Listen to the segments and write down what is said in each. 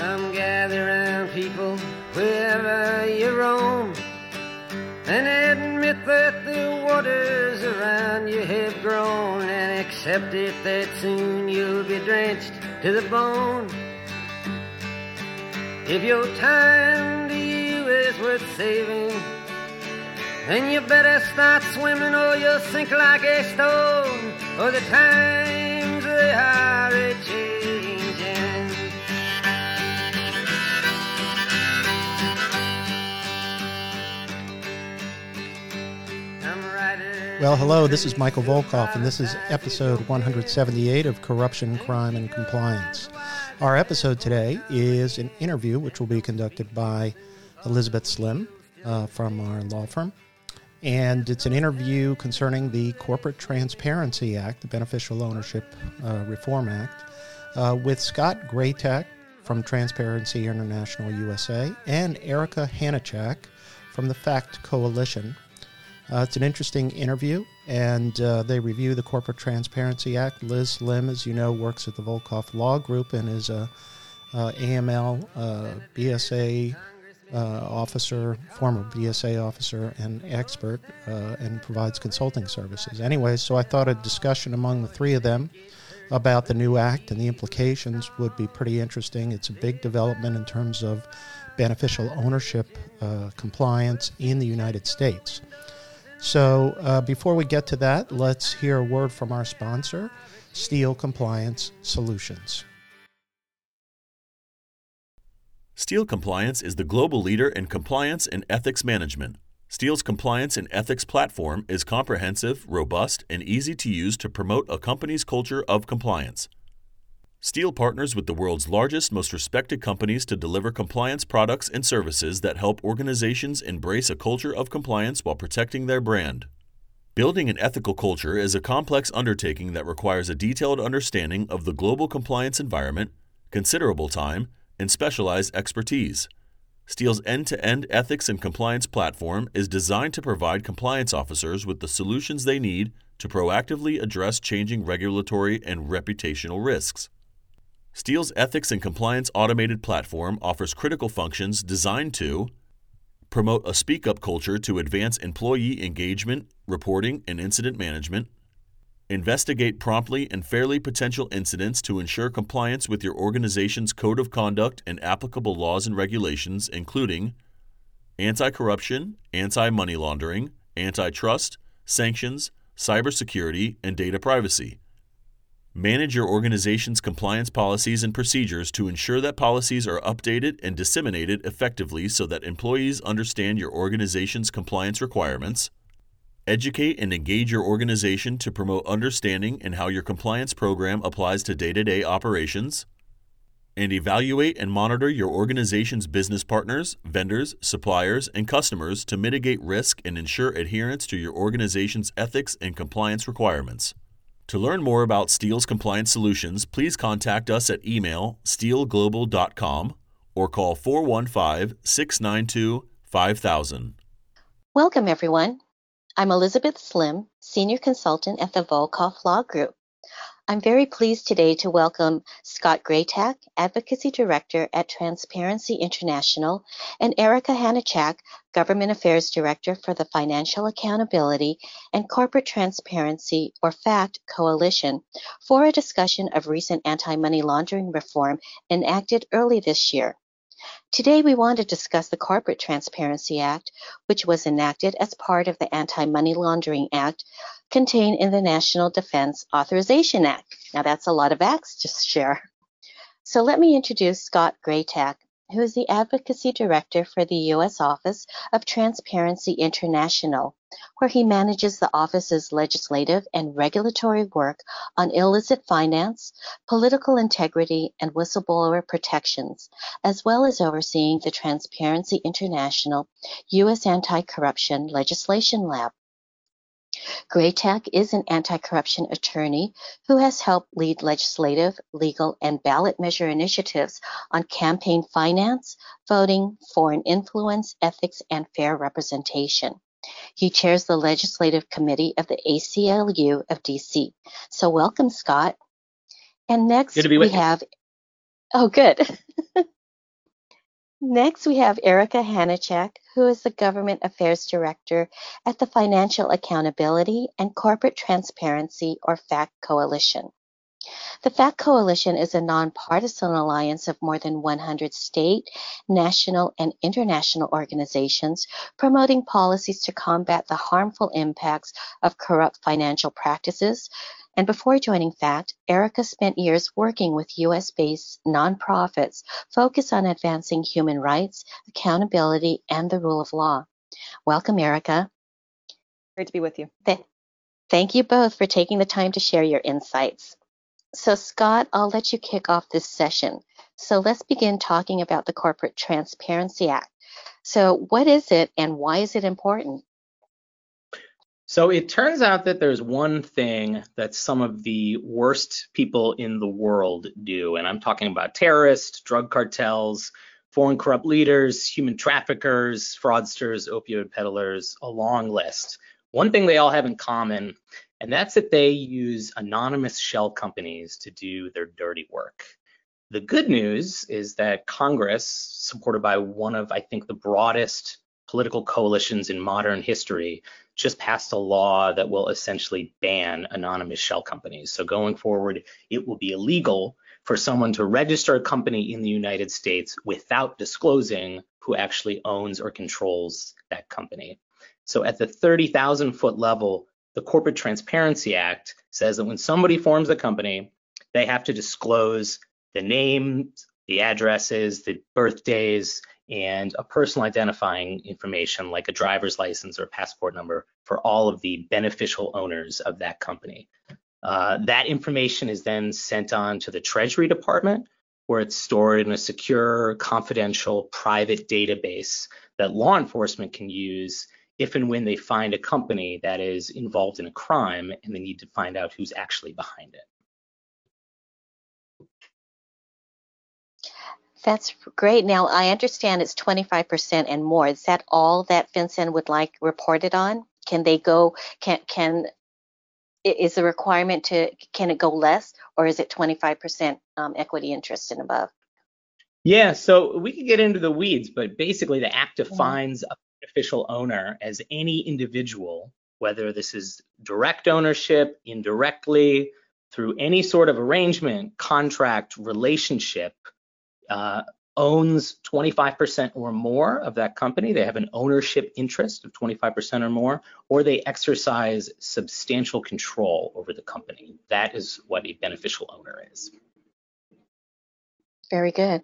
Come gather round people wherever you roam and admit that the waters around you have grown and accept it that soon you'll be drenched to the bone. If your time to you is worth saving, then you better start swimming or you'll sink like a stone, or the times they are a Well, hello, this is Michael Volkov, and this is episode 178 of Corruption, Crime, and Compliance. Our episode today is an interview which will be conducted by Elizabeth Slim uh, from our law firm. And it's an interview concerning the Corporate Transparency Act, the Beneficial Ownership uh, Reform Act, uh, with Scott Greytak from Transparency International USA and Erica Hanichak from the FACT Coalition uh, it's an interesting interview, and uh, they review the Corporate Transparency Act. Liz Lim, as you know, works at the Volkov Law Group and is a uh, AML, uh, BSA uh, officer, former BSA officer, and expert, uh, and provides consulting services. Anyway, so I thought a discussion among the three of them about the new act and the implications would be pretty interesting. It's a big development in terms of beneficial ownership compliance in the United States. So uh, before we get to that, let's hear a word from our sponsor, Steele Compliance Solutions. Steele Compliance is the global leader in compliance and ethics management. Steele's compliance and ethics platform is comprehensive, robust, and easy to use to promote a company's culture of compliance. Steele partners with the world's largest, most respected companies to deliver compliance products and services that help organizations embrace a culture of compliance while protecting their brand. Building an ethical culture is a complex undertaking that requires a detailed understanding of the global compliance environment, considerable time, and specialized expertise. Steele's end to end ethics and compliance platform is designed to provide compliance officers with the solutions they need to proactively address changing regulatory and reputational risks. Steele's ethics and compliance automated platform offers critical functions designed to promote a speak up culture to advance employee engagement, reporting, and incident management, investigate promptly and fairly potential incidents to ensure compliance with your organization's code of conduct and applicable laws and regulations, including anti corruption, anti money laundering, antitrust, sanctions, cybersecurity, and data privacy Manage your organization's compliance policies and procedures to ensure that policies are updated and disseminated effectively so that employees understand your organization's compliance requirements. Educate and engage your organization to promote understanding and how your compliance program applies to day to day operations. And evaluate and monitor your organization's business partners, vendors, suppliers, and customers to mitigate risk and ensure adherence to your organization's ethics and compliance requirements. To learn more about Steele's compliance solutions, please contact us at email steeleglobal.com or call 415 692 5000. Welcome, everyone. I'm Elizabeth Slim, Senior Consultant at the Volkov Law Group. I'm very pleased today to welcome Scott Greytak, Advocacy Director at Transparency International, and Erica Hanichak, Government Affairs Director for the Financial Accountability and Corporate Transparency, or FACT, Coalition, for a discussion of recent anti money laundering reform enacted early this year. Today, we want to discuss the Corporate Transparency Act, which was enacted as part of the Anti Money Laundering Act contained in the National Defense Authorization Act. Now, that's a lot of acts to share. So, let me introduce Scott Greytak, who is the Advocacy Director for the U.S. Office of Transparency International, where he manages the office's legislative and regulatory work on illicit finance, political integrity, and whistleblower protections, as well as overseeing the Transparency International U.S. Anti Corruption Legislation Lab. Greytak is an anti-corruption attorney who has helped lead legislative, legal, and ballot measure initiatives on campaign finance, voting, foreign influence, ethics, and fair representation. He chairs the legislative committee of the ACLU of DC. So welcome, Scott. And next we have, oh, good. Next, we have Erica Hanichak, who is the Government Affairs Director at the Financial Accountability and Corporate Transparency, or FACT Coalition. The FACT Coalition is a nonpartisan alliance of more than 100 state, national, and international organizations promoting policies to combat the harmful impacts of corrupt financial practices, and before joining FACT, Erica spent years working with US based nonprofits focused on advancing human rights, accountability, and the rule of law. Welcome, Erica. Great to be with you. Th- thank you both for taking the time to share your insights. So, Scott, I'll let you kick off this session. So, let's begin talking about the Corporate Transparency Act. So, what is it and why is it important? So it turns out that there's one thing that some of the worst people in the world do, and I'm talking about terrorists, drug cartels, foreign corrupt leaders, human traffickers, fraudsters, opioid peddlers, a long list. One thing they all have in common, and that's that they use anonymous shell companies to do their dirty work. The good news is that Congress, supported by one of, I think, the broadest political coalitions in modern history, just passed a law that will essentially ban anonymous shell companies. So going forward, it will be illegal for someone to register a company in the United States without disclosing who actually owns or controls that company. So at the 30,000 foot level, the Corporate Transparency Act says that when somebody forms a company, they have to disclose the names, the addresses, the birthdays, and a personal identifying information like a driver's license or passport number for all of the beneficial owners of that company. Uh, that information is then sent on to the Treasury Department, where it's stored in a secure, confidential, private database that law enforcement can use if and when they find a company that is involved in a crime and they need to find out who's actually behind it. That's great. Now, I understand it's 25% and more. Is that all that FinCEN would like reported on? Can they go, can, can, is the requirement to, can it go less or is it 25% um, equity interest and above? Yeah, so we could get into the weeds, but basically the act defines a beneficial owner as any individual, whether this is direct ownership, indirectly, through any sort of arrangement, contract, relationship, uh, owns 25% or more of that company, they have an ownership interest of 25% or more, or they exercise substantial control over the company. That is what a beneficial owner is. Very good.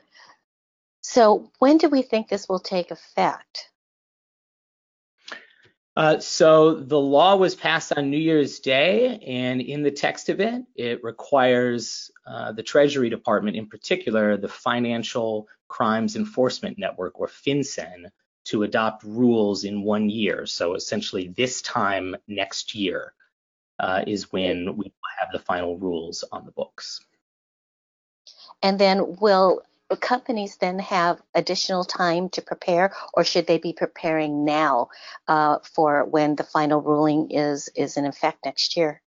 So, when do we think this will take effect? Uh, so the law was passed on New Year's Day, and in the text of it, it requires uh, the Treasury Department, in particular, the Financial Crimes Enforcement Network, or FinCEN, to adopt rules in one year. So essentially, this time next year uh, is when we have the final rules on the books. And then will companies then have additional time to prepare, or should they be preparing now uh, for when the final ruling is is in effect next year?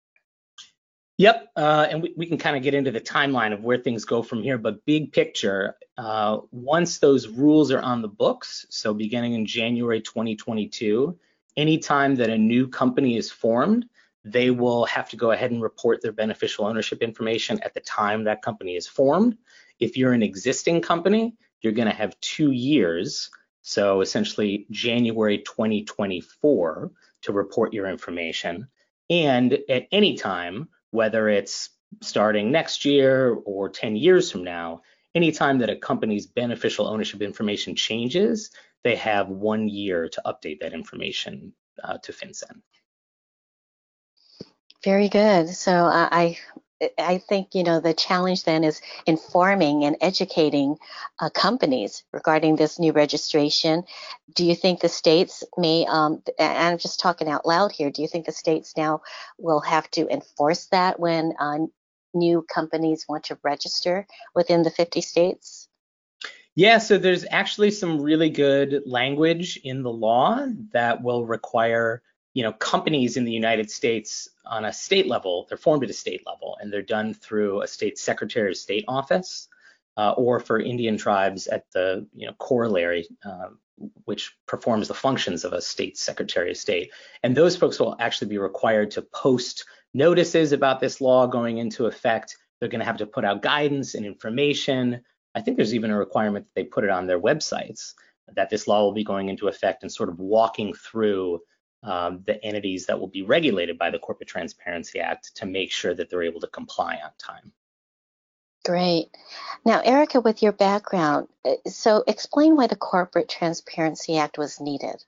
Yep, uh, and we, we can kind of get into the timeline of where things go from here. But big picture, uh, once those rules are on the books, so beginning in January 2022, anytime that a new company is formed, they will have to go ahead and report their beneficial ownership information at the time that company is formed. If you're an existing company, you're going to have two years, so essentially January 2024, to report your information. And at any time, whether it's starting next year or 10 years from now, anytime that a company's beneficial ownership information changes, they have one year to update that information uh, to FinCEN. Very good. So uh, I I think you know the challenge then is informing and educating uh, companies regarding this new registration. Do you think the states may? Um, and I'm just talking out loud here. Do you think the states now will have to enforce that when uh, new companies want to register within the 50 states? Yeah, so there's actually some really good language in the law that will require you know, companies in the United States on a state level, they're formed at a state level and they're done through a state secretary of state office. uh, or for Indian tribes at the you know corollary, uh, which performs the functions of a state secretary of state. And those folks will actually be required to post notices about this law going into effect. They're going to have to put out guidance and information. I think there's even a requirement that they put it on their websites that this law will be going into effect and sort of walking through um, the entities that will be regulated by the Corporate Transparency Act to make sure that they're able to comply on time. Great. Now, Erica, with your background, uh, so explain why the Corporate Transparency Act was needed.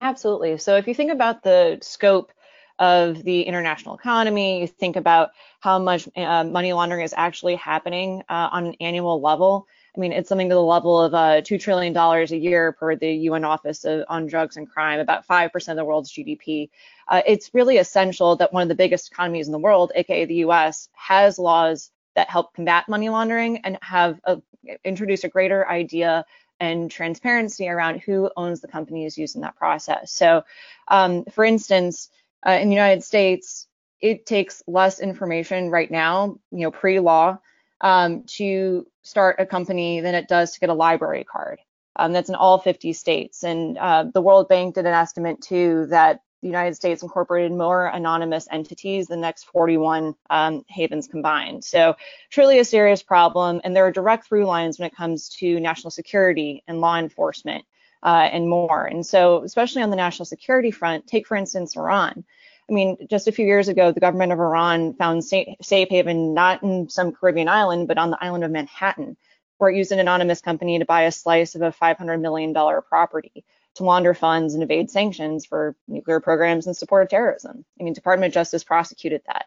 Absolutely. So, if you think about the scope of the international economy, you think about how much uh, money laundering is actually happening uh, on an annual level. I mean, it's something to the level of uh, $2 trillion a year per the UN Office of, on Drugs and Crime, about 5% of the world's GDP. Uh, it's really essential that one of the biggest economies in the world, aka the US, has laws that help combat money laundering and have a, introduce a greater idea and transparency around who owns the companies used in that process. So, um, for instance, uh, in the United States, it takes less information right now, you know, pre-law, um, to start a company than it does to get a library card. Um, that's in all 50 states. And uh, the World Bank did an estimate too that the United States incorporated more anonymous entities than the next 41 um, havens combined. So truly a serious problem. And there are direct through lines when it comes to national security and law enforcement uh, and more. And so especially on the national security front, take for instance Iran. I mean, just a few years ago, the government of Iran found safe, haven not in some Caribbean island, but on the island of Manhattan, where it used an anonymous company to buy a slice of a $500 million property to launder funds and evade sanctions for nuclear programs in support of terrorism. I mean, Department of Justice prosecuted that.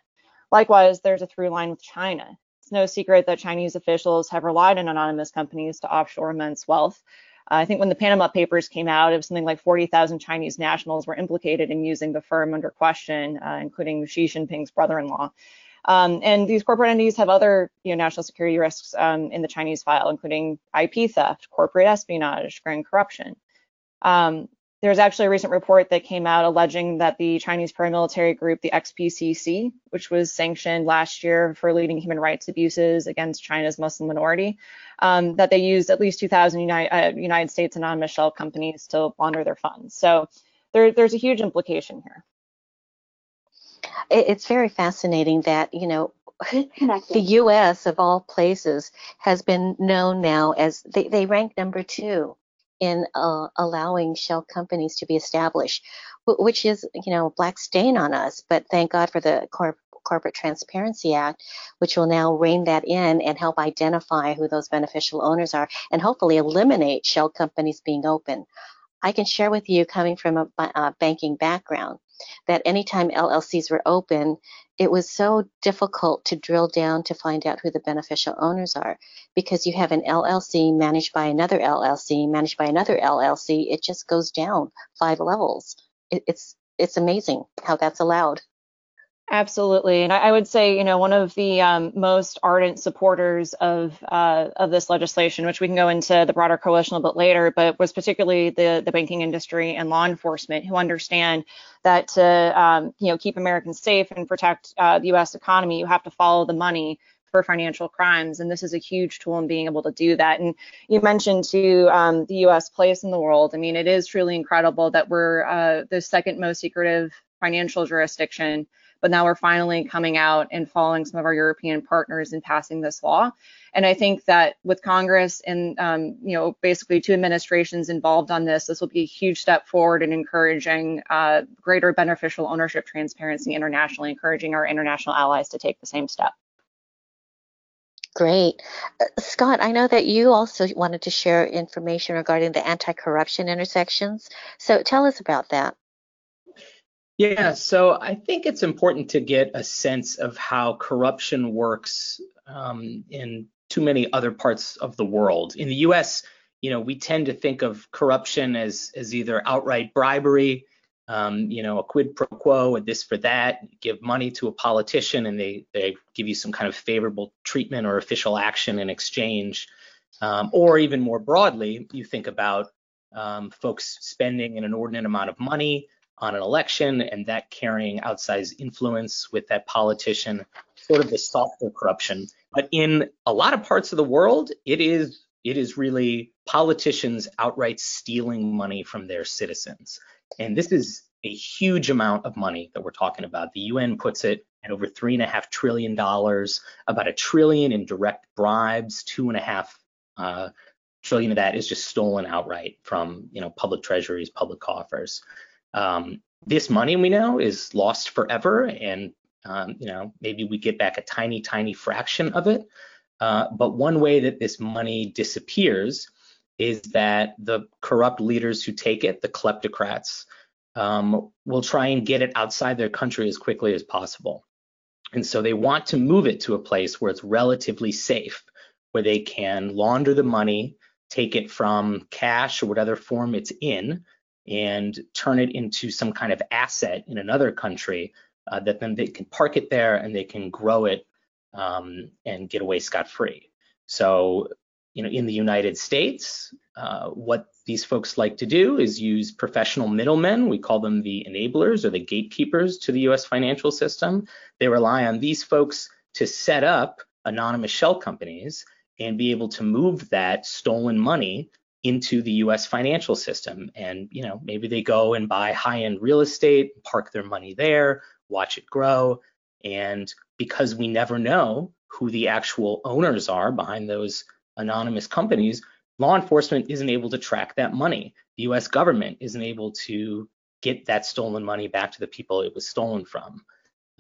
Likewise, there's a through line with China. It's no secret that Chinese officials have relied on anonymous companies to offshore immense wealth I think when the Panama Papers came out, it was something like 40,000 Chinese nationals were implicated in using the firm under question, uh, including Xi Jinping's brother-in-law. Um, and these corporate entities have other you know, national security risks um, in the Chinese file, including IP theft, corporate espionage, grand corruption. Um, there's actually a recent report that came out alleging that the Chinese paramilitary group, the XPCC, which was sanctioned last year for leading human rights abuses against China's Muslim minority, um, that they used at least 2,000 United, uh, United States anonymous shell companies to launder their funds. So there, there's a huge implication here. It's very fascinating that, you know, the U.S. of all places has been known now as they, they rank number two in uh, allowing shell companies to be established, which is, you know, a black stain on us. But thank God for the Corp- Corporate Transparency Act, which will now rein that in and help identify who those beneficial owners are and hopefully eliminate shell companies being open. I can share with you, coming from a, a banking background, that anytime LLCs were open, it was so difficult to drill down to find out who the beneficial owners are because you have an LLC managed by another LLC managed by another LLC. It just goes down five levels. It, it's it's amazing how that's allowed. Absolutely, and I, I, would say, you know, one of the um, most ardent supporters of uh, of this legislation, which we can go into the broader coalition a bit later, but was particularly the the banking industry and law enforcement who understand that to um, you know keep Americans safe and protect uh, the U.S. economy, you have to follow the money for financial crimes, and this is a huge tool in being able to do that. And you mentioned to um, the U.S. place in the world. I mean, it is truly incredible that we're uh, the second most secretive financial jurisdiction but now we're finally coming out and following some of our European partners in passing this law. And I think that with Congress and um, you know basically two administrations involved on this, this will be a huge step forward in encouraging uh, greater beneficial ownership transparency internationally, encouraging our international allies to take the same step. Great. Uh, Scott, I know that you also wanted to share information regarding the anti corruption intersections. So tell us about that. Yeah, so I think it's important to get a sense of how corruption works um, in too many other parts of the world. In the U.S., you know, we tend to think of corruption as as either outright bribery, um, you know, a quid pro quo, a this for that, give money to a politician, and they they give you some kind of favorable treatment or official action in exchange, um, or even more broadly, you think about um, folks spending an inordinate amount of money on an election and that carrying outsized influence with that politician sort of the softer corruption. But in a lot of parts of the world, it is it is really politicians outright stealing money from their citizens. And this is a huge amount of money that we're talking about. The UN puts it at over three and a half trillion dollars, about a trillion in direct bribes, two and a half uh, trillion of that is just stolen outright from you know public treasuries, public coffers. Um, this money we know is lost forever, and um, you know maybe we get back a tiny, tiny fraction of it. Uh, but one way that this money disappears is that the corrupt leaders who take it, the kleptocrats, um, will try and get it outside their country as quickly as possible. And so they want to move it to a place where it's relatively safe, where they can launder the money, take it from cash or whatever form it's in, and turn it into some kind of asset in another country uh, that then they can park it there and they can grow it um, and get away scot free. So, you know, in the United States, uh, what these folks like to do is use professional middlemen. We call them the enablers or the gatekeepers to the US financial system. They rely on these folks to set up anonymous shell companies and be able to move that stolen money into the US financial system. And, you know, maybe they go and buy high end real estate, park their money there, watch it grow. And because we never know who the actual owners are behind those anonymous companies, law enforcement isn't able to track that money. The US government isn't able to get that stolen money back to the people it was stolen from.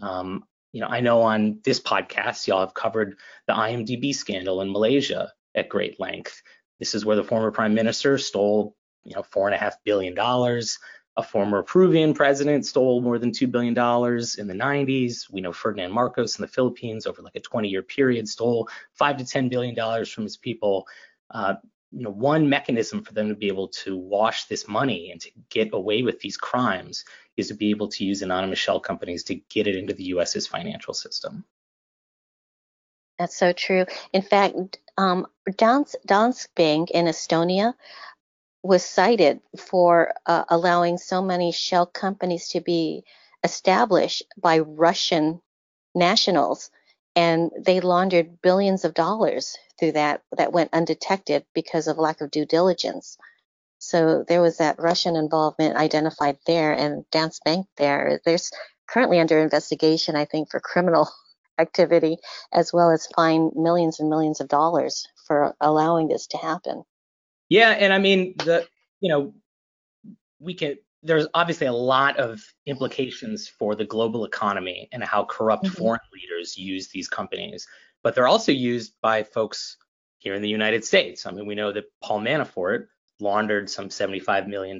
Um, you know, I know on this podcast, y'all have covered the 1MDB scandal in Malaysia at great length. This is where the former prime minister stole, you know, four and a half billion dollars. A former Peruvian president stole more than $2 billion in the 90s. We know Ferdinand Marcos in the Philippines over like a 20 year period stole five to $10 billion from his people. Uh, you know, one mechanism for them to be able to wash this money and to get away with these crimes is to be able to use anonymous shell companies to get it into the US's financial system. That's so true. In fact, um, Danske Bank in Estonia was cited for uh, allowing so many shell companies to be established by Russian nationals and they laundered billions of dollars through that that went undetected because of lack of due diligence. So there was that Russian involvement identified there, and Danske Bank there. There's currently under investigation, I think, for criminal activity as well as fine millions and millions of dollars for allowing this to happen. Yeah, and I mean the you know we can there's obviously a lot of implications for the global economy and how corrupt mm-hmm. foreign leaders use these companies, but they're also used by folks here in the United States. I mean, we know that Paul Manafort laundered some $75 million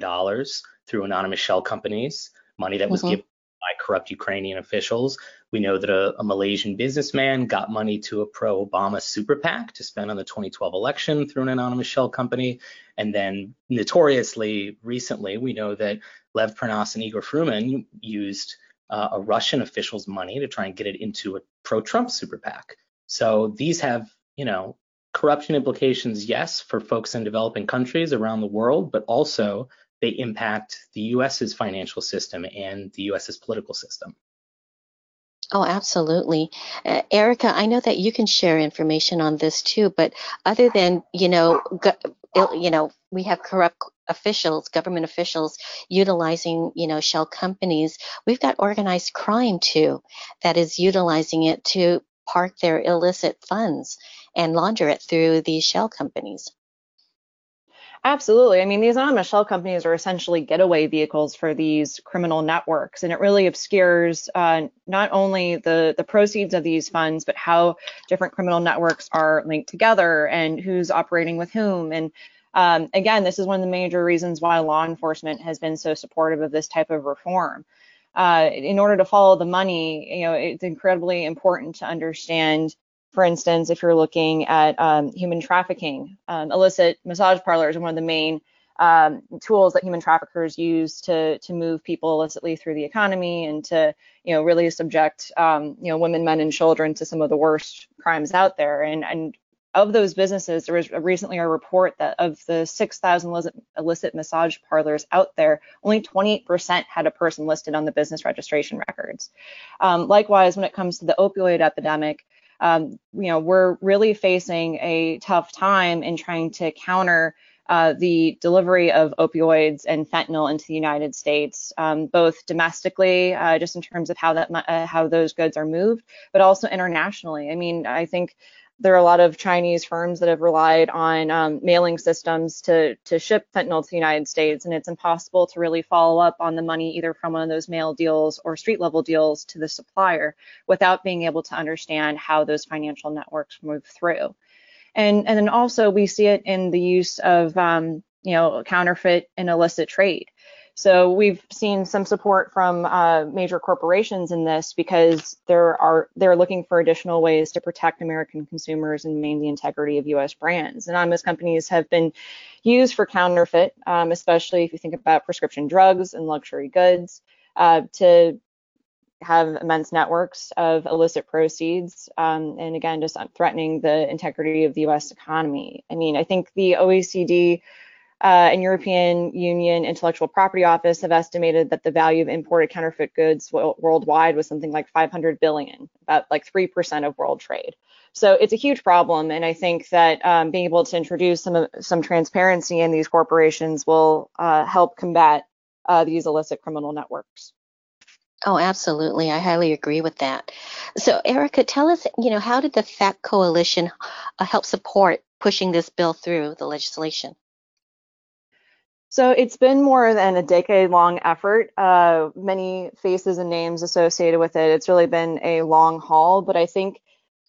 through anonymous shell companies, money that was mm-hmm. given by corrupt Ukrainian officials. We know that a, a Malaysian businessman got money to a pro Obama super PAC to spend on the 2012 election through an anonymous shell company. And then notoriously recently, we know that Lev Parnas and Igor Fruman used uh, a Russian official's money to try and get it into a pro Trump super PAC. So these have, you know, corruption implications, yes, for folks in developing countries around the world, but also they impact the US's financial system and the US's political system. Oh, absolutely. Uh, Erica, I know that you can share information on this too, but other than, you know, go, you know, we have corrupt officials, government officials utilizing, you know, shell companies. We've got organized crime too that is utilizing it to park their illicit funds and launder it through these shell companies. Absolutely. I mean, these anonymous shell companies are essentially getaway vehicles for these criminal networks, and it really obscures uh, not only the the proceeds of these funds, but how different criminal networks are linked together and who's operating with whom. And um, again, this is one of the major reasons why law enforcement has been so supportive of this type of reform. Uh, in order to follow the money, you know, it's incredibly important to understand for instance, if you're looking at um, human trafficking, um, illicit massage parlors are one of the main um, tools that human traffickers use to to move people illicitly through the economy and to you know really subject um, you know women, men, and children to some of the worst crimes out there. And and of those businesses, there was recently a report that of the 6,000 illicit, illicit massage parlors out there, only 28% had a person listed on the business registration records. Um, likewise, when it comes to the opioid epidemic, um, you know, we're really facing a tough time in trying to counter uh, the delivery of opioids and fentanyl into the United States, um, both domestically, uh, just in terms of how that uh, how those goods are moved, but also internationally. I mean, I think there are a lot of Chinese firms that have relied on um, mailing systems to to ship fentanyl to the United States, and it's impossible to really follow up on the money either from one of those mail deals or street level deals to the supplier without being able to understand how those financial networks move through. And and then also we see it in the use of um, you know counterfeit and illicit trade. So we've seen some support from uh, major corporations in this because there are they're looking for additional ways to protect American consumers and maintain the integrity of U.S. brands. Anonymous companies have been used for counterfeit, um, especially if you think about prescription drugs and luxury goods, uh, to have immense networks of illicit proceeds, um, and again, just threatening the integrity of the U.S. economy. I mean, I think the OECD uh, and European Union Intellectual Property Office have estimated that the value of imported counterfeit goods worldwide was something like 500 billion, about like 3% of world trade. So it's a huge problem, and I think that um, being able to introduce some some transparency in these corporations will uh, help combat uh, these illicit criminal networks. Oh, absolutely. I highly agree with that. So, Erica, tell us, you know, how did the FACT Coalition uh, help support pushing this bill through the legislation? So it's been more than a decade long effort, uh, many faces and names associated with it. It's really been a long haul, but I think,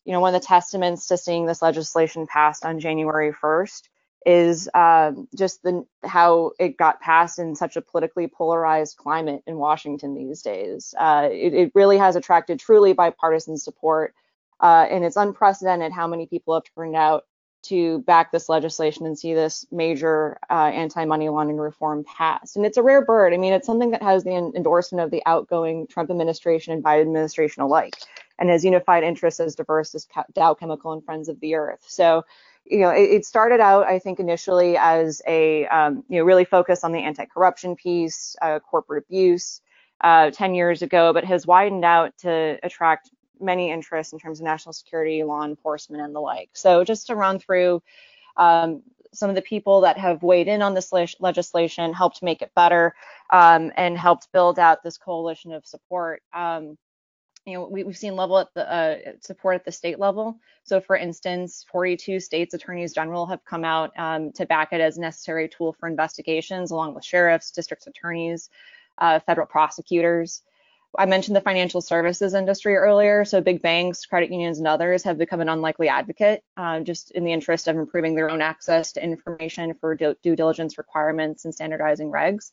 you know, one of the testaments to seeing this legislation passed on January 1st is uh, just the how it got passed in such a politically polarized climate in Washington these days. Uh, it, it, really has attracted truly bipartisan support, uh, and it's unprecedented how many people have turned out to back this legislation and see this major uh, anti-money laundering reform passed. And it's a rare bird. I mean, it's something that has the endorsement of the outgoing Trump administration and Biden administration alike, and has unified interests as diverse as Dow Chemical and Friends of the Earth. So, you know, it, it started out, I think, initially as a, um, you know, really focused on the anti-corruption piece, uh, corporate abuse. Uh, 10 years ago, but has widened out to attract many interests in terms of national security, law enforcement, and the like. So just to run through um, some of the people that have weighed in on this legislation, helped make it better, um, and helped build out this coalition of support. Um, you know, we, have seen level at the uh, support at the state level. So, for instance, 42 states attorneys general have come out um, to back it as a necessary tool for investigations, along with sheriffs, district attorneys, uh, federal prosecutors. I mentioned the financial services industry earlier. So big banks, credit unions, and others have become an unlikely advocate, uh, just in the interest of improving their own access to information for due diligence requirements and standardizing regs.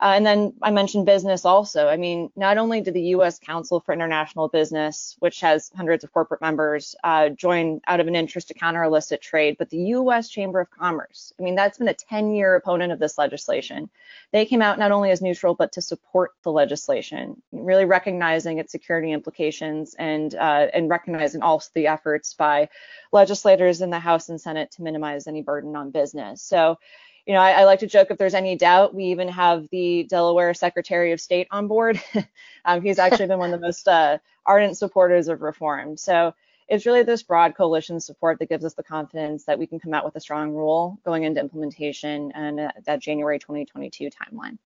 Uh, and then I mentioned business also. I mean, not only did the U.S. Council for International Business, which has hundreds of corporate members, uh, join out of an interest to counter illicit trade, but the U.S. Chamber of Commerce. I mean, that's been a 10-year opponent of this legislation. They came out not only as neutral, but to support the legislation, really recognizing its security implications and uh, and recognizing also the efforts by legislators in the House and Senate to minimize any burden on business. So you know, I, I, like to joke if there's any doubt, we even have the Delaware Secretary of State on board. um, he's actually been one of the most uh, ardent supporters of reform. So it's really this broad coalition support that gives us the confidence that we can come out with a strong rule going into implementation and uh, that January 2022 timeline.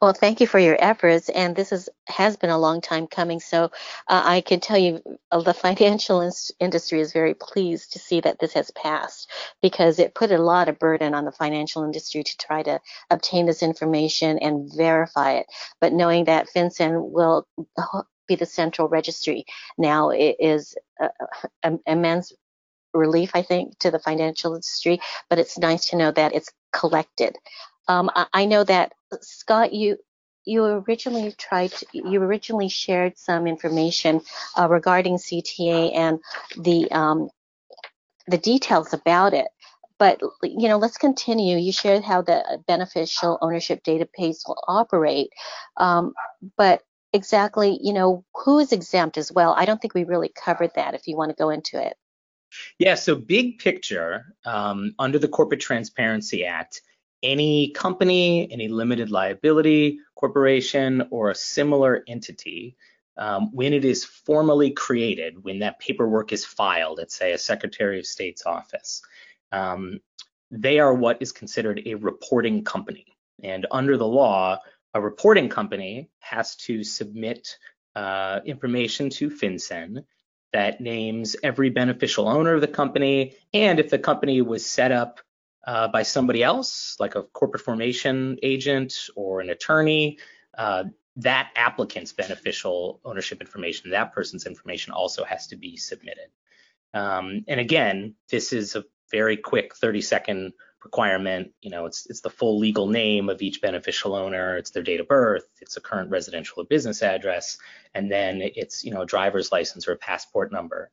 Well, thank you for your efforts, and this is has been a long time coming. So uh, I can tell you, uh, the financial in- industry is very pleased to see that this has passed because it put a lot of burden on the financial industry to try to obtain this information and verify it. But knowing that FinCEN will be the central registry now is uh, immense relief, I think, to the financial industry. But it's nice to know that it's collected. Um, I, I know that Scott, you you originally tried to, you originally shared some information uh, regarding CTA and the um, the details about it. But you know, let's continue. You shared how the beneficial ownership database will operate, um, but exactly, you know, who is exempt as well? I don't think we really covered that. If you want to go into it. Yeah, so big picture, um, under the Corporate Transparency Act, any company, any limited liability corporation, or a similar entity, um, when it is formally created, when that paperwork is filed at, say, a Secretary of State's office, um, they are what is considered a reporting company. And under the law, a reporting company has to submit uh, information to FinCEN that names every beneficial owner of the company, and if the company was set up uh, by somebody else, like a corporate formation agent or an attorney, uh, that applicant's beneficial ownership information, that person's information also has to be submitted. Um, and again, this is a very quick 30 second requirement. You know, it's it's the full legal name of each beneficial owner, it's their date of birth, it's a current residential or business address, and then it's you know a driver's license or a passport number.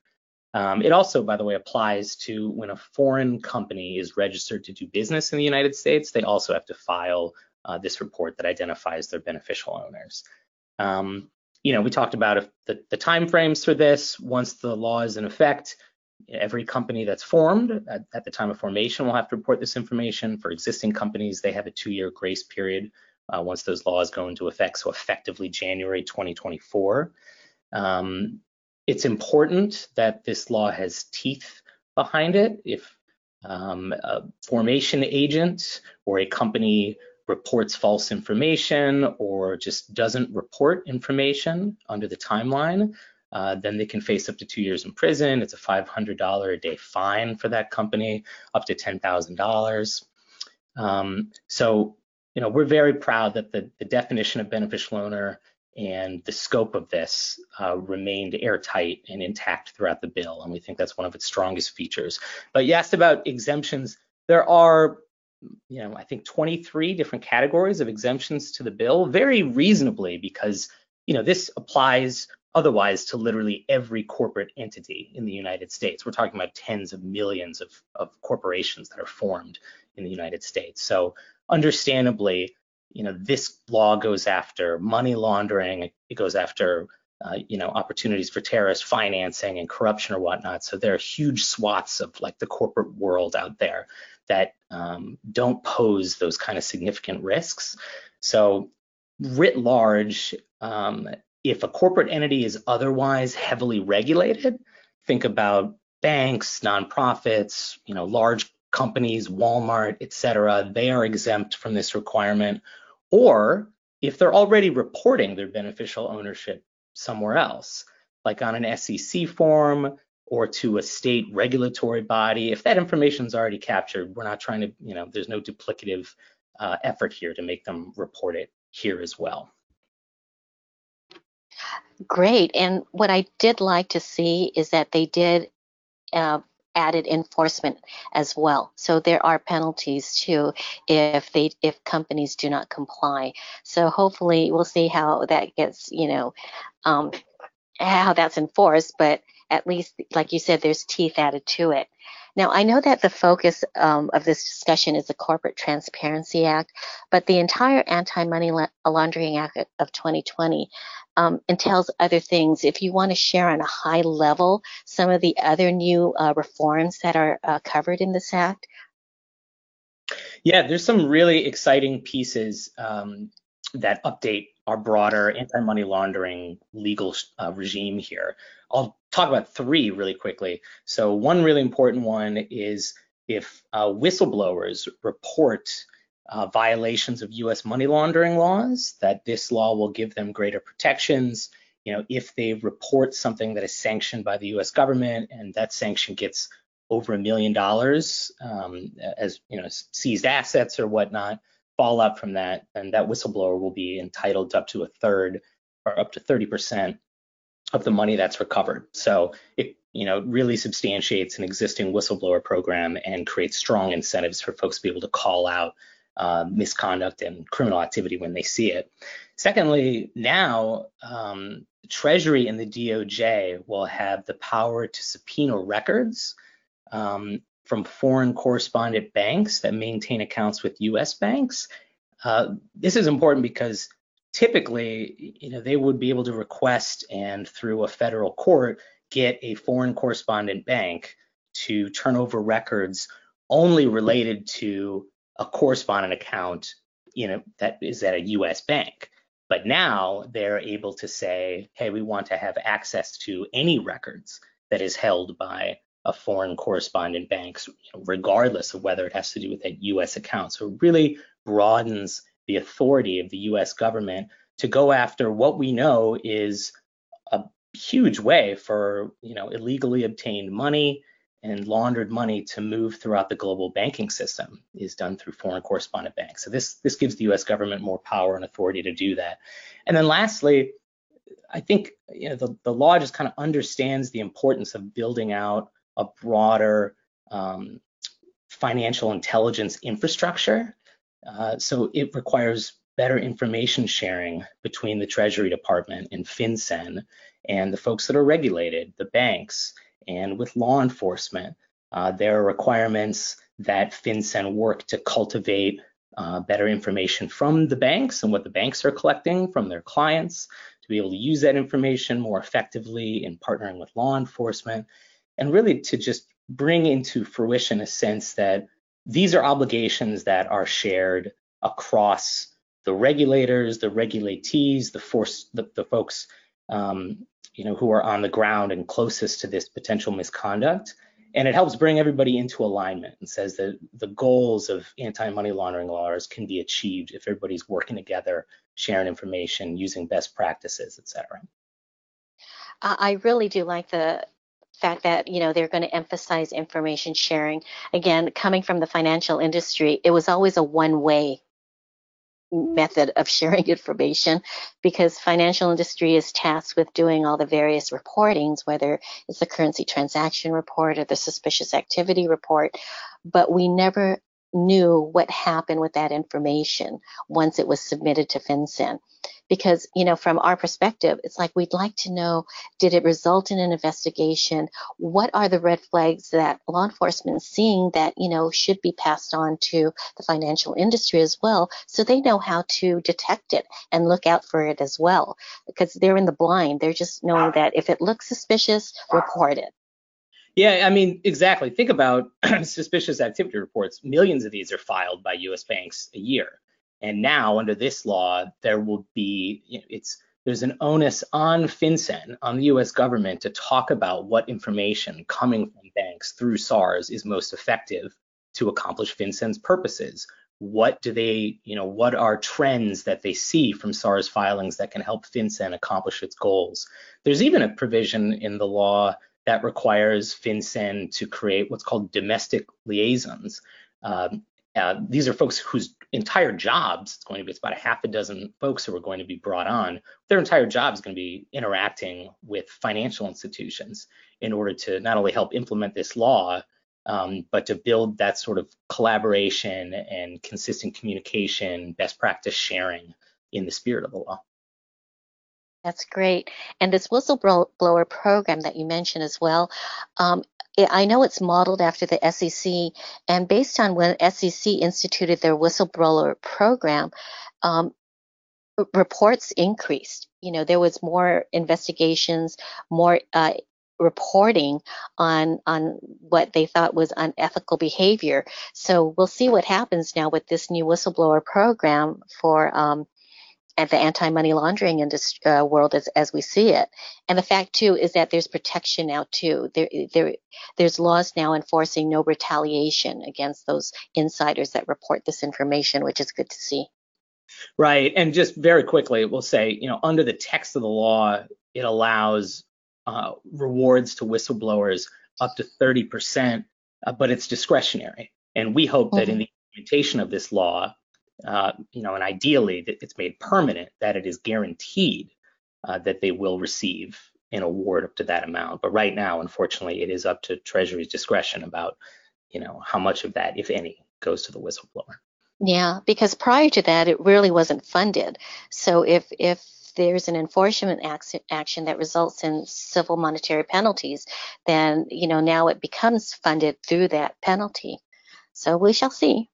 Um, it also, by the way, applies to when a foreign company is registered to do business in the United States. They also have to file uh, this report that identifies their beneficial owners. Um, you know, we talked about the, the timeframes for this. Once the law is in effect, every company that's formed at, at, the time of formation will have to report this information. For existing companies, they have a two-year grace period uh, once those laws go into effect, so effectively January 2024. Um, it's important that this law has teeth behind it. If um, a formation agent or a company reports false information or just doesn't report information under the timeline, uh, then they can face up to two years in prison. It's a $500 a day fine for that company, up to $10,000. Um, so, you know, we're very proud that the, the definition of beneficial owner and the scope of this uh, remained airtight and intact throughout the bill, and we think that's one of its strongest features. But you asked about exemptions. There are, you know, I think 23 different categories of exemptions to the bill, very reasonably, because you know this applies otherwise to literally every corporate entity in the United States. We're talking about tens of millions of, of corporations that are formed in the United States. So understandably, you know, this law goes after money laundering, it goes after uh, you know, opportunities for terrorist financing and corruption or whatnot. So there are huge swaths of like the corporate world out there that um, don't pose those kind of significant risks. So writ large, um, if a corporate entity is otherwise heavily regulated, think about banks, nonprofits, you know, large companies, Walmart, et cetera, they are exempt from this requirement. Or if they're already reporting their beneficial ownership somewhere else, like on an SEC form or to a state regulatory body, if that information is already captured, we're not trying to, you know, there's no duplicative uh, effort here to make them report it here as well. Great. And what I did like to see is that they did uh, added enforcement as well. So there are penalties too if they if companies do not comply. So hopefully we'll see how that gets, you know, um, how that's enforced. But at least, like you said, there's teeth added to it. Now, I know that the focus um, of this discussion is the Corporate Transparency Act, but the entire Anti Money Laundering Act of 2020 um, entails other things. If you want to share on a high level some of the other new uh, reforms that are uh, covered in this act. Yeah, there's some really exciting pieces um, that update our broader anti-money laundering legal uh, regime here. I'll talk about three really quickly. So one really important one is if uh, whistleblowers report uh, violations of U.S. money laundering laws, that this law will give them greater protections. You know, if they report something that is sanctioned by the U.S. government and that sanction gets over a million dollars um, as you know seized assets or whatnot, fallout from that, and that whistleblower will be entitled up to a third or up to 30 percent of the money that's recovered. So it you know really substantiates an existing whistleblower program and creates strong incentives for folks to be able to call out uh, misconduct and criminal activity when they see it. Secondly, now um, Treasury and the DOJ will have the power to subpoena records um, from foreign correspondent banks that maintain accounts with U.S. banks. Uh, this is important because typically, you know, they would be able to request and through a federal court get a foreign correspondent bank to turn over records only related to a correspondent account, you know, that is at a U.S. bank. But now they're able to say, hey, we want to have access to any records that is held by a foreign correspondent bank, regardless of whether it has to do with a U.S. account. So it really broadens the authority of the U.S. government to go after what we know is a huge way for you know illegally obtained money and laundered money to move throughout the global banking system is done through foreign correspondent banks. So this this gives the U.S. government more power and authority to do that. And then lastly, I think you know the, the law just kind of understands the importance of building out a broader um, financial intelligence infrastructure. Uh, so it requires better information sharing between the Treasury Department and FinCEN and the folks that are regulated, the banks, and with law enforcement. Uh, there are requirements that FinCEN work to cultivate uh, better information from the banks and what the banks are collecting from their clients to be able to use that information more effectively in partnering with law enforcement and really to just bring into fruition a sense that these are obligations that are shared across the regulators, the regulatees, the force, the, the folks um, you know, who are on the ground and closest to this potential misconduct. And it helps bring everybody into alignment and says that the goals of anti-money laundering laws can be achieved if everybody's working together, sharing information, using best practices, et cetera. I really do like the fact that you know they're going to emphasize information sharing again coming from the financial industry it was always a one way method of sharing information because financial industry is tasked with doing all the various reportings whether it's the currency transaction report or the suspicious activity report. But we never knew what happened with that information once it was submitted to FinCEN. Because, you know, from our perspective, it's like we'd like to know did it result in an investigation? What are the red flags that law enforcement is seeing that, you know, should be passed on to the financial industry as well so they know how to detect it and look out for it as well? Because they're in the blind. They're just knowing that if it looks suspicious, report it. Yeah, I mean, exactly. Think about suspicious activity reports. Millions of these are filed by U.S. banks a year, and now under this law, there will be you know, it's there's an onus on FinCEN, on the U.S. government, to talk about what information coming from banks through SARs is most effective to accomplish FinCEN's purposes. What do they, you know, what are trends that they see from SARs filings that can help FinCEN accomplish its goals? There's even a provision in the law that requires FinCEN to create what's called domestic liaisons. Um, uh, these are folks whose entire jobs, it's going to be it's about a half a dozen folks who are going to be brought on. Their entire job is going to be interacting with financial institutions in order to not only help implement this law, um, but to build that sort of collaboration and consistent communication, best practice sharing in the spirit of the law. That's great. And this whistleblower program that you mentioned as well, um, I know it's modeled after the SEC, and based on when SEC instituted their whistleblower program, um, reports increased. You know, there was more investigations, more uh, reporting on on what they thought was unethical behavior. So we'll see what happens now with this new whistleblower program for um, at the anti-money laundering industry, uh, world as, as we see it. And the fact too is that there's protection now too. There, there, there's laws now enforcing no retaliation against those insiders that report this information, which is good to see. Right. And just very quickly, we'll say, you know, under the text of the law, it allows uh, rewards to whistleblowers up to 30%, uh, but it's discretionary. And we hope mm-hmm. that in the implementation of this law, uh, you know, and ideally that it's made permanent, that it is guaranteed uh, that they will receive an award up to that amount. But right now, unfortunately, it is up to Treasury's discretion about, you know, how much of that, if any, goes to the whistleblower. Yeah, because prior to that, it really wasn't funded. So if if there's an enforcement action that results in civil monetary penalties, then you know now it becomes funded through that penalty. So we shall see.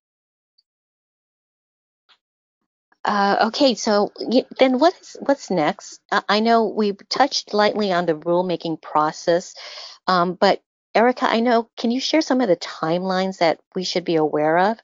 Uh, okay, so then what's what's next? I know we touched lightly on the rulemaking process, um, but Erica, I know, can you share some of the timelines that we should be aware of?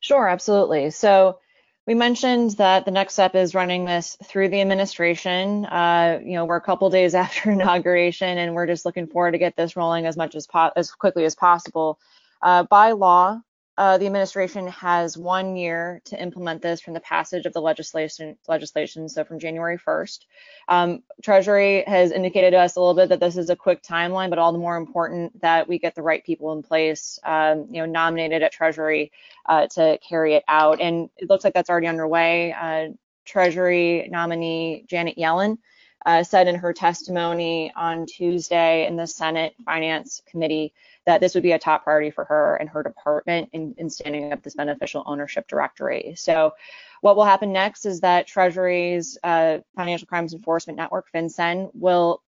Sure, absolutely. So we mentioned that the next step is running this through the administration. Uh, you know, we're a couple days after inauguration, and we're just looking forward to get this rolling as much as po- as quickly as possible. Uh, by law, uh, the administration has one year to implement this from the passage of the legislation, legislation so from January 1st. Um, Treasury has indicated to us a little bit that this is a quick timeline, but all the more important that we get the right people in place, um, you know, nominated at Treasury uh, to carry it out. And it looks like that's already underway. Uh, Treasury nominee Janet Yellen uh, said in her testimony on Tuesday in the Senate Finance Committee that this would be a top priority for her and her department in, in standing up this beneficial ownership directory. So what will happen next is that Treasury's uh, Financial Crimes Enforcement Network, FinCEN, will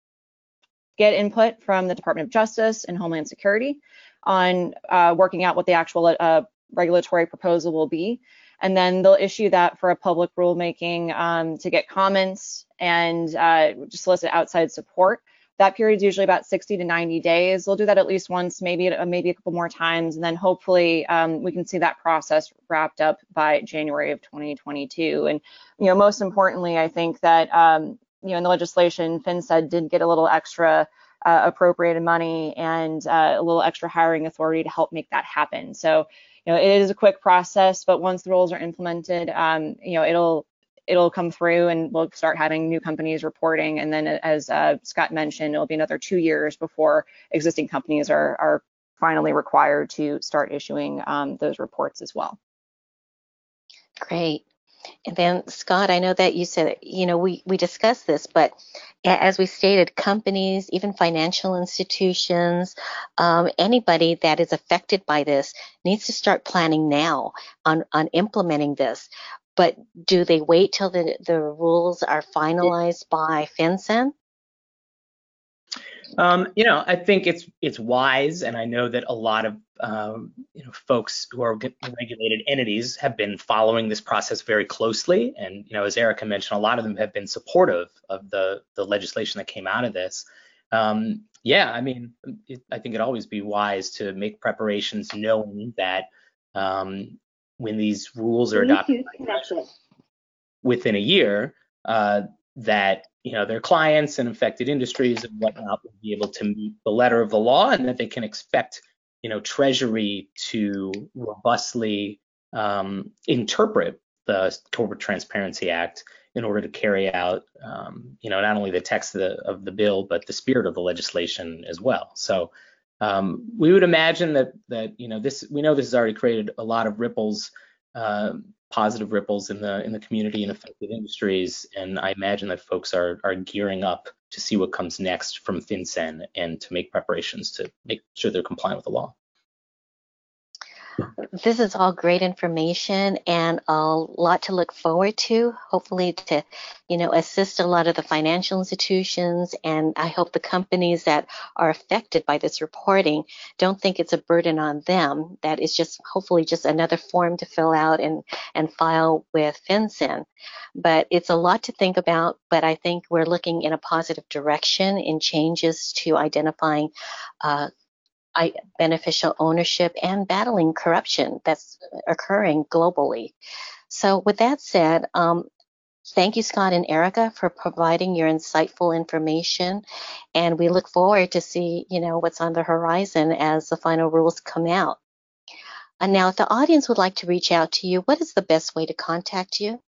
get input from the Department of Justice and Homeland Security on uh, working out what the actual uh, regulatory proposal will be. And then they'll issue that for a public rulemaking um, to get comments and uh, solicit outside support. That period is usually about 60 to 90 days. We'll do that at least once, maybe maybe a couple more times, and then hopefully um, we can see that process wrapped up by January of 2022. And you know, most importantly, I think that um, you know in the legislation, FinCEN did get a little extra uh, appropriated money and uh, a little extra hiring authority to help make that happen. So know, it is a quick process, but once the rules are implemented, um, you know, it'll it'll come through and we'll start having new companies reporting. And then as uh, Scott mentioned, it'll be another two years before existing companies are, are finally required to start issuing um, those reports as well. Great. And then Scott, I know that you said, you know, we, we discussed this, but as we stated, companies, even financial institutions, um, anybody that is affected by this needs to start planning now on, on implementing this but do they wait till the, the rules are finalized by FinCEN? Um, you know, I think it's it's wise, and I know that a lot of um, you know folks who are regulated entities have been following this process very closely, and you know, as Erica mentioned, a lot of them have been supportive of the the legislation that came out of this. Um, yeah, I mean, it, I think it'd always be wise to make preparations knowing that um, when these rules are adopted within a year, uh, that you know their clients and affected industries and whatnot will be able to meet the letter of the law, and that they can expect you know Treasury to robustly um, interpret the Corporate Transparency Act in order to carry out, um, you know, not only the text of the, of the bill, but the spirit of the legislation as well. So um, we would imagine that that you know this we know this has already created a lot of ripples, uh, positive ripples in the in the community and affected industries, and I imagine that folks are are gearing up to see what comes next from FinCEN and to make preparations to make sure they're compliant with the law this is all great information and a lot to look forward to. Hopefully, to you know assist a lot of the financial institutions, and I hope the companies that are affected by this reporting don't think it's a burden on them. That is just hopefully just another form to fill out and and file with FinCEN. But it's a lot to think about. But I think we're looking in a positive direction in changes to identifying uh, beneficial ownership and battling corruption that's occurring globally. So, with that said, um, thank you, Scott and Erica, for providing your insightful information, and we look forward to see, you know, what's on the horizon as the final rules come out. And now, if the audience would like to reach out to you, what is the best way to contact you?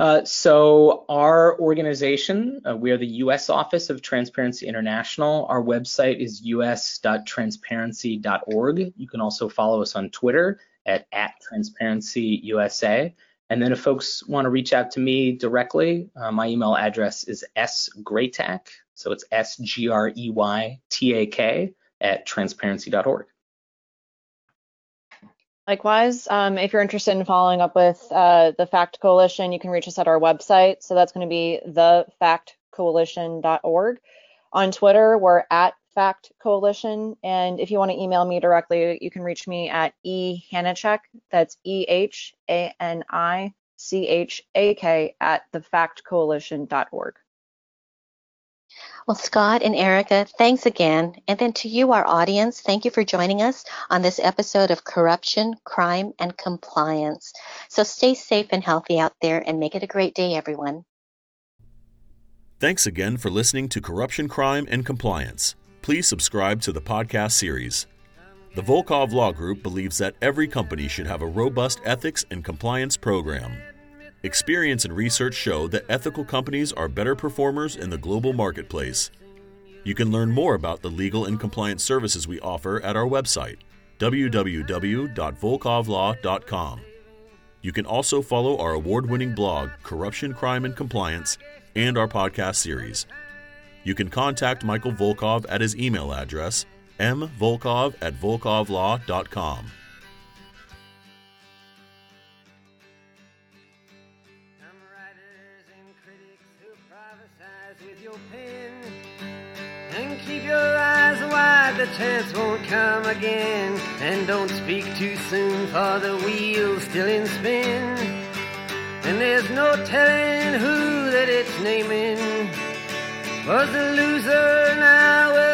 Uh, so our organization, uh, we are the U.S. Office of Transparency International. Our website is us.transparency.org. You can also follow us on Twitter at, at transparencyusa. And then if folks want to reach out to me directly, uh, my email address is sgreytak, so it's S-G-R-E-Y-T-A-K at transparency.org. Likewise, um, if you're interested in following up with uh, the FACT Coalition, you can reach us at our website. So that's going to be thefactcoalition.org. On Twitter, we're at Fact Coalition. And if you want to email me directly, you can reach me at ehanichak, that's E H A N I C H A K, at thefactcoalition.org. Well, Scott and Erica, thanks again. And then to you, our audience, thank you for joining us on this episode of Corruption, Crime, and Compliance. So stay safe and healthy out there and make it a great day, everyone. Thanks again for listening to Corruption, Crime, and Compliance. Please subscribe to the podcast series. The Volkov Law Group believes that every company should have a robust ethics and compliance program. Experience and research show that ethical companies are better performers in the global marketplace. You can learn more about the legal and compliance services we offer at our website, www.volkovlaw.com. You can also follow our award winning blog, Corruption, Crime, and Compliance, and our podcast series. You can contact Michael Volkov at his email address, mvolkov at volkovlaw.com. your eyes wide, the chance won't come again. And don't speak too soon, for the wheel's still in spin. And there's no telling who that it's naming. Was the loser now